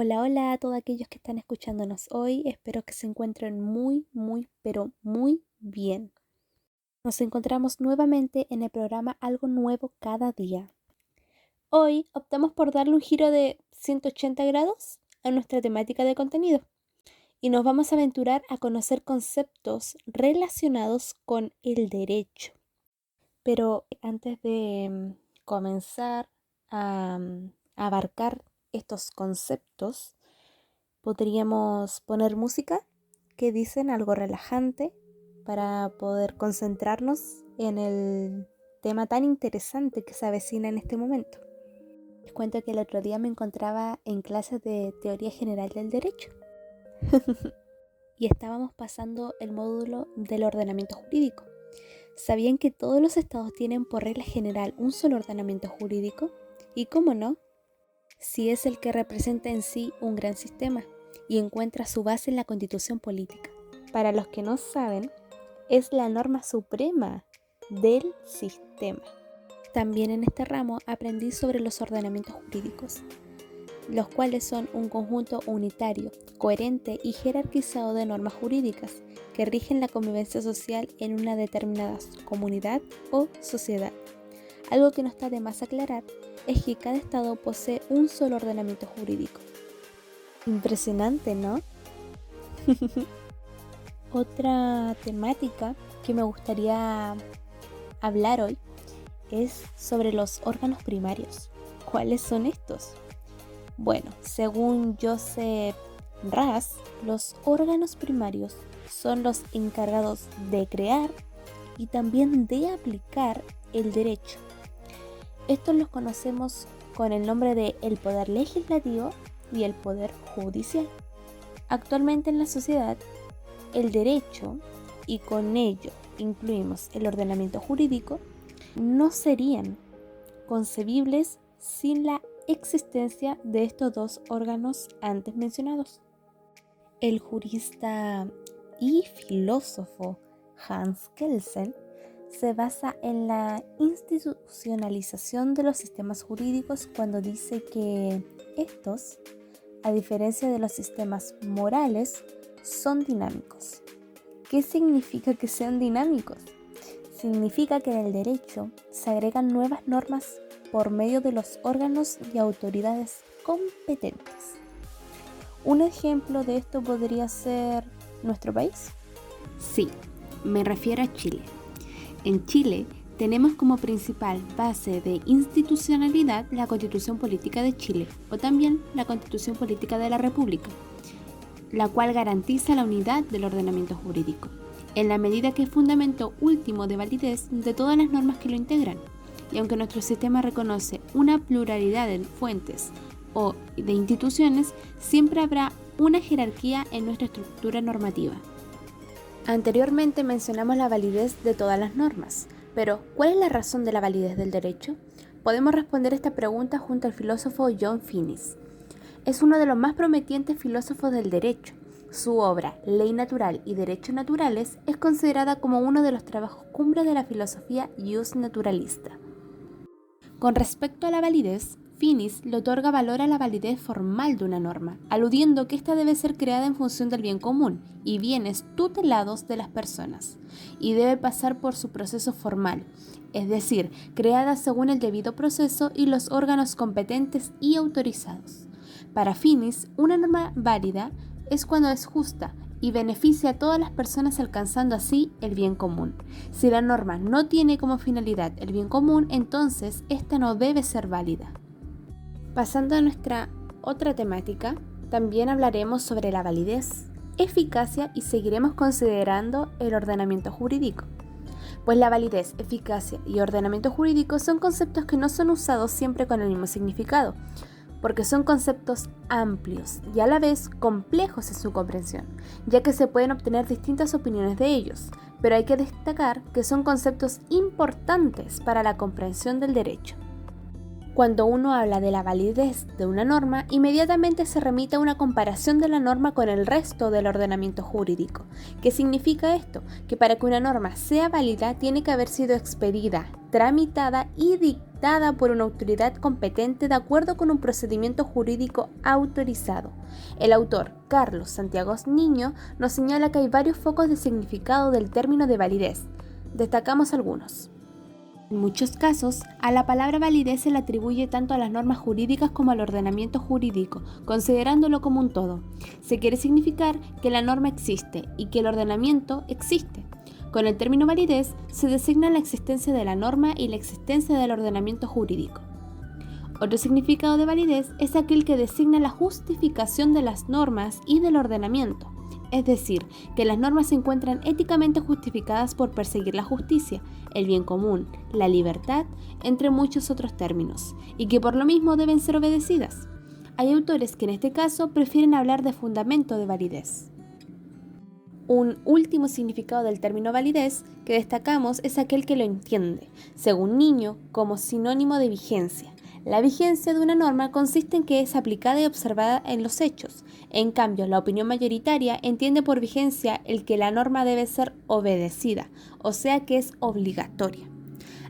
Hola, hola a todos aquellos que están escuchándonos hoy. Espero que se encuentren muy, muy, pero muy bien. Nos encontramos nuevamente en el programa Algo Nuevo cada día. Hoy optamos por darle un giro de 180 grados a nuestra temática de contenido y nos vamos a aventurar a conocer conceptos relacionados con el derecho. Pero antes de mm, comenzar a mm, abarcar estos conceptos, podríamos poner música que dicen algo relajante para poder concentrarnos en el tema tan interesante que se avecina en este momento. Les cuento que el otro día me encontraba en clases de teoría general del derecho y estábamos pasando el módulo del ordenamiento jurídico. ¿Sabían que todos los estados tienen por regla general un solo ordenamiento jurídico? Y cómo no, si es el que representa en sí un gran sistema y encuentra su base en la constitución política. Para los que no saben, es la norma suprema del sistema. También en este ramo aprendí sobre los ordenamientos jurídicos, los cuales son un conjunto unitario, coherente y jerarquizado de normas jurídicas que rigen la convivencia social en una determinada comunidad o sociedad. Algo que no está de más aclarar es que cada estado posee un solo ordenamiento jurídico. Impresionante, ¿no? Otra temática que me gustaría hablar hoy es sobre los órganos primarios. ¿Cuáles son estos? Bueno, según Joseph Ras, los órganos primarios son los encargados de crear y también de aplicar el derecho estos los conocemos con el nombre de el poder legislativo y el poder judicial. Actualmente en la sociedad, el derecho, y con ello incluimos el ordenamiento jurídico, no serían concebibles sin la existencia de estos dos órganos antes mencionados. El jurista y filósofo Hans Kelsen se basa en la institucionalización de los sistemas jurídicos cuando dice que estos, a diferencia de los sistemas morales, son dinámicos. ¿Qué significa que sean dinámicos? Significa que en el derecho se agregan nuevas normas por medio de los órganos y autoridades competentes. Un ejemplo de esto podría ser nuestro país. Sí, me refiero a Chile en Chile tenemos como principal base de institucionalidad la Constitución Política de Chile o también la Constitución Política de la República, la cual garantiza la unidad del ordenamiento jurídico, en la medida que es fundamento último de validez de todas las normas que lo integran. Y aunque nuestro sistema reconoce una pluralidad de fuentes o de instituciones, siempre habrá una jerarquía en nuestra estructura normativa. Anteriormente mencionamos la validez de todas las normas, pero ¿cuál es la razón de la validez del derecho? Podemos responder esta pregunta junto al filósofo John Finnis. Es uno de los más prometientes filósofos del derecho. Su obra, Ley Natural y Derechos Naturales, es considerada como uno de los trabajos cumbres de la filosofía jus naturalista. Con respecto a la validez, Finis le otorga valor a la validez formal de una norma, aludiendo que ésta debe ser creada en función del bien común y bienes tutelados de las personas, y debe pasar por su proceso formal, es decir, creada según el debido proceso y los órganos competentes y autorizados. Para Finis, una norma válida es cuando es justa y beneficia a todas las personas alcanzando así el bien común. Si la norma no tiene como finalidad el bien común, entonces esta no debe ser válida. Pasando a nuestra otra temática, también hablaremos sobre la validez, eficacia y seguiremos considerando el ordenamiento jurídico. Pues la validez, eficacia y ordenamiento jurídico son conceptos que no son usados siempre con el mismo significado, porque son conceptos amplios y a la vez complejos en su comprensión, ya que se pueden obtener distintas opiniones de ellos, pero hay que destacar que son conceptos importantes para la comprensión del derecho. Cuando uno habla de la validez de una norma, inmediatamente se remite a una comparación de la norma con el resto del ordenamiento jurídico. ¿Qué significa esto? Que para que una norma sea válida tiene que haber sido expedida, tramitada y dictada por una autoridad competente de acuerdo con un procedimiento jurídico autorizado. El autor, Carlos Santiago Niño, nos señala que hay varios focos de significado del término de validez. Destacamos algunos. En muchos casos, a la palabra validez se le atribuye tanto a las normas jurídicas como al ordenamiento jurídico, considerándolo como un todo. Se quiere significar que la norma existe y que el ordenamiento existe. Con el término validez se designa la existencia de la norma y la existencia del ordenamiento jurídico. Otro significado de validez es aquel que designa la justificación de las normas y del ordenamiento es decir, que las normas se encuentran éticamente justificadas por perseguir la justicia, el bien común, la libertad, entre muchos otros términos, y que por lo mismo deben ser obedecidas. Hay autores que en este caso prefieren hablar de fundamento de validez. Un último significado del término validez que destacamos es aquel que lo entiende, según Niño, como sinónimo de vigencia, la vigencia de una norma consiste en que es aplicada y observada en los hechos. En cambio, la opinión mayoritaria entiende por vigencia el que la norma debe ser obedecida, o sea que es obligatoria.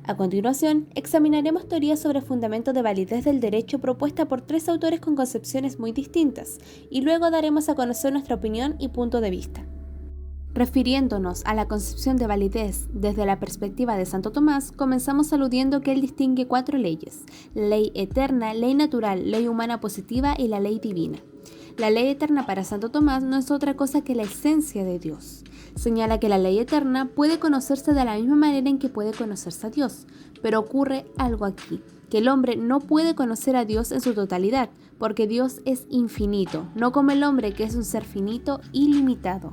A continuación, examinaremos teorías sobre fundamentos de validez del derecho propuesta por tres autores con concepciones muy distintas, y luego daremos a conocer nuestra opinión y punto de vista. Refiriéndonos a la concepción de validez desde la perspectiva de Santo Tomás, comenzamos aludiendo que él distingue cuatro leyes, ley eterna, ley natural, ley humana positiva y la ley divina. La ley eterna para Santo Tomás no es otra cosa que la esencia de Dios. Señala que la ley eterna puede conocerse de la misma manera en que puede conocerse a Dios, pero ocurre algo aquí, que el hombre no puede conocer a Dios en su totalidad, porque Dios es infinito, no como el hombre que es un ser finito y limitado.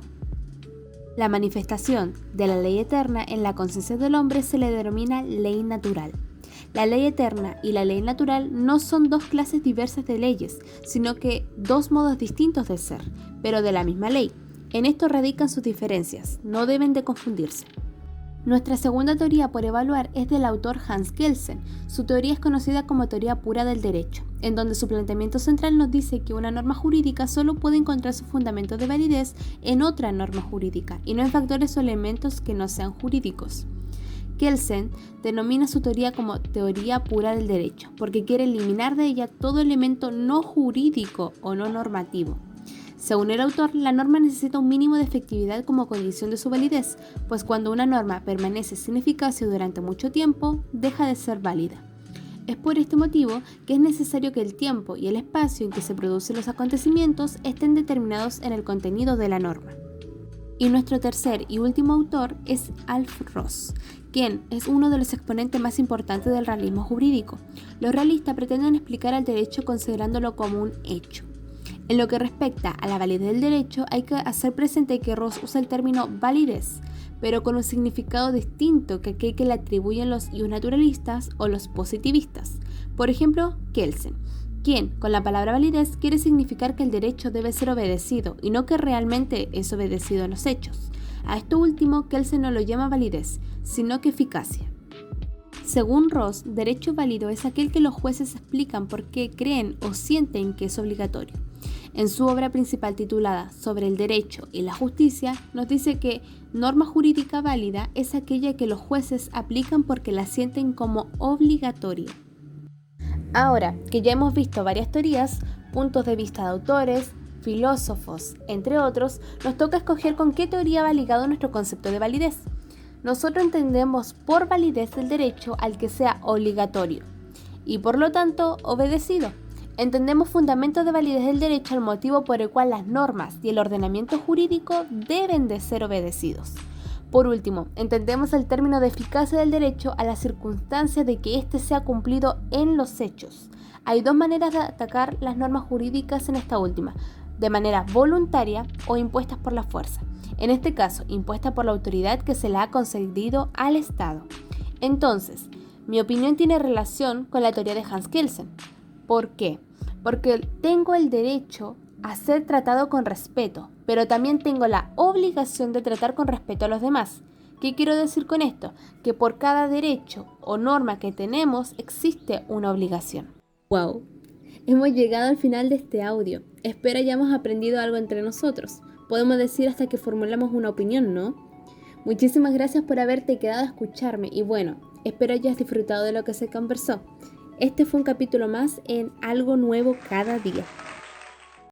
La manifestación de la ley eterna en la conciencia del hombre se le denomina ley natural. La ley eterna y la ley natural no son dos clases diversas de leyes, sino que dos modos distintos de ser, pero de la misma ley. En esto radican sus diferencias, no deben de confundirse. Nuestra segunda teoría por evaluar es del autor Hans Kelsen. Su teoría es conocida como teoría pura del derecho, en donde su planteamiento central nos dice que una norma jurídica solo puede encontrar su fundamento de validez en otra norma jurídica y no en factores o elementos que no sean jurídicos. Kelsen denomina su teoría como teoría pura del derecho, porque quiere eliminar de ella todo elemento no jurídico o no normativo. Según el autor, la norma necesita un mínimo de efectividad como condición de su validez, pues cuando una norma permanece sin eficacia durante mucho tiempo, deja de ser válida. Es por este motivo que es necesario que el tiempo y el espacio en que se producen los acontecimientos estén determinados en el contenido de la norma. Y nuestro tercer y último autor es Alf Ross, quien es uno de los exponentes más importantes del realismo jurídico. Los realistas pretenden explicar el derecho considerándolo como un hecho. En lo que respecta a la validez del derecho, hay que hacer presente que Ross usa el término validez, pero con un significado distinto que aquel que le atribuyen los naturalistas o los positivistas. Por ejemplo, Kelsen, quien con la palabra validez quiere significar que el derecho debe ser obedecido y no que realmente es obedecido en los hechos. A esto último, Kelsen no lo llama validez, sino que eficacia. Según Ross, derecho válido es aquel que los jueces explican por qué creen o sienten que es obligatorio. En su obra principal titulada Sobre el Derecho y la Justicia, nos dice que norma jurídica válida es aquella que los jueces aplican porque la sienten como obligatoria. Ahora que ya hemos visto varias teorías, puntos de vista de autores, filósofos, entre otros, nos toca escoger con qué teoría va ligado nuestro concepto de validez. Nosotros entendemos por validez del derecho al que sea obligatorio y por lo tanto obedecido. Entendemos fundamentos de validez del derecho al motivo por el cual las normas y el ordenamiento jurídico deben de ser obedecidos. Por último, entendemos el término de eficacia del derecho a la circunstancia de que éste sea cumplido en los hechos. Hay dos maneras de atacar las normas jurídicas en esta última, de manera voluntaria o impuestas por la fuerza. En este caso, impuesta por la autoridad que se la ha concedido al Estado. Entonces, mi opinión tiene relación con la teoría de Hans Kelsen. ¿Por qué? porque tengo el derecho a ser tratado con respeto, pero también tengo la obligación de tratar con respeto a los demás. ¿Qué quiero decir con esto? Que por cada derecho o norma que tenemos existe una obligación. ¡Wow! Hemos llegado al final de este audio. Espero hayamos aprendido algo entre nosotros. Podemos decir hasta que formulamos una opinión, ¿no? Muchísimas gracias por haberte quedado a escucharme y bueno, Espero hayas disfrutado de lo que se conversó. Este fue un capítulo más en Algo Nuevo cada día.